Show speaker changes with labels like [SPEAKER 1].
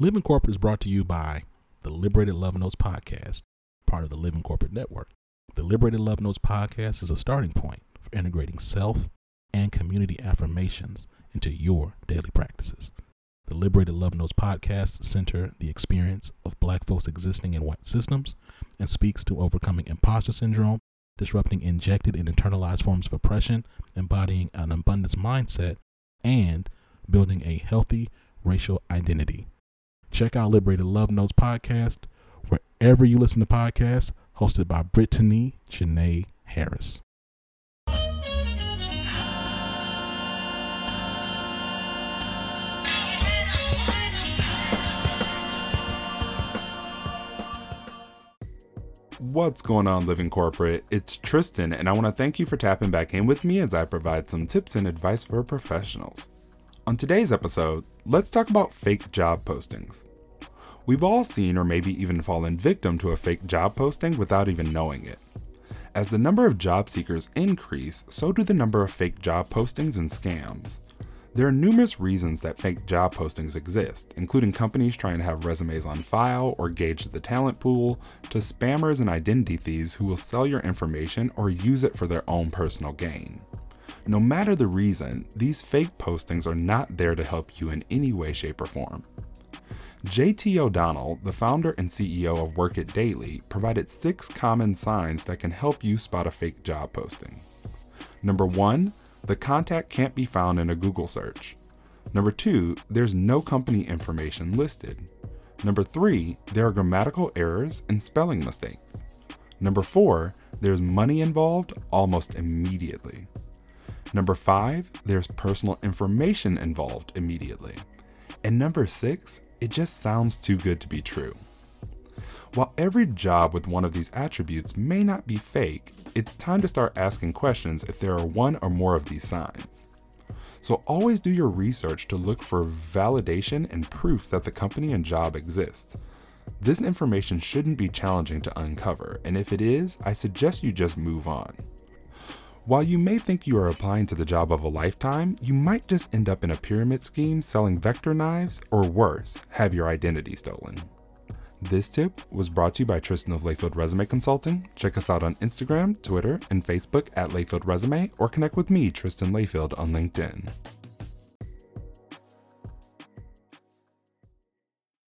[SPEAKER 1] Living Corporate is brought to you by the Liberated Love Notes podcast, part of the Living Corporate Network. The Liberated Love Notes podcast is a starting point for integrating self and community affirmations into your daily practices. The Liberated Love Notes podcast center the experience of black folks existing in white systems and speaks to overcoming imposter syndrome, disrupting injected and internalized forms of oppression, embodying an abundance mindset, and building a healthy racial identity. Check out Liberated Love Notes podcast wherever you listen to podcasts, hosted by Brittany Janae Harris.
[SPEAKER 2] What's going on, Living Corporate? It's Tristan, and I want to thank you for tapping back in with me as I provide some tips and advice for professionals. On today's episode, let's talk about fake job postings. We've all seen or maybe even fallen victim to a fake job posting without even knowing it. As the number of job seekers increase, so do the number of fake job postings and scams. There are numerous reasons that fake job postings exist, including companies trying to have resumes on file or gauge the talent pool, to spammers and identity thieves who will sell your information or use it for their own personal gain. No matter the reason, these fake postings are not there to help you in any way, shape, or form. JT O'Donnell, the founder and CEO of Work It Daily, provided six common signs that can help you spot a fake job posting. Number one, the contact can't be found in a Google search. Number two, there's no company information listed. Number three, there are grammatical errors and spelling mistakes. Number four, there's money involved almost immediately. Number five, there's personal information involved immediately. And number six, it just sounds too good to be true. While every job with one of these attributes may not be fake, it's time to start asking questions if there are one or more of these signs. So always do your research to look for validation and proof that the company and job exists. This information shouldn't be challenging to uncover, and if it is, I suggest you just move on. While you may think you are applying to the job of a lifetime, you might just end up in a pyramid scheme selling vector knives, or worse, have your identity stolen. This tip was brought to you by Tristan of Layfield Resume Consulting. Check us out on Instagram, Twitter, and Facebook at Layfield Resume, or connect with me, Tristan Layfield, on LinkedIn.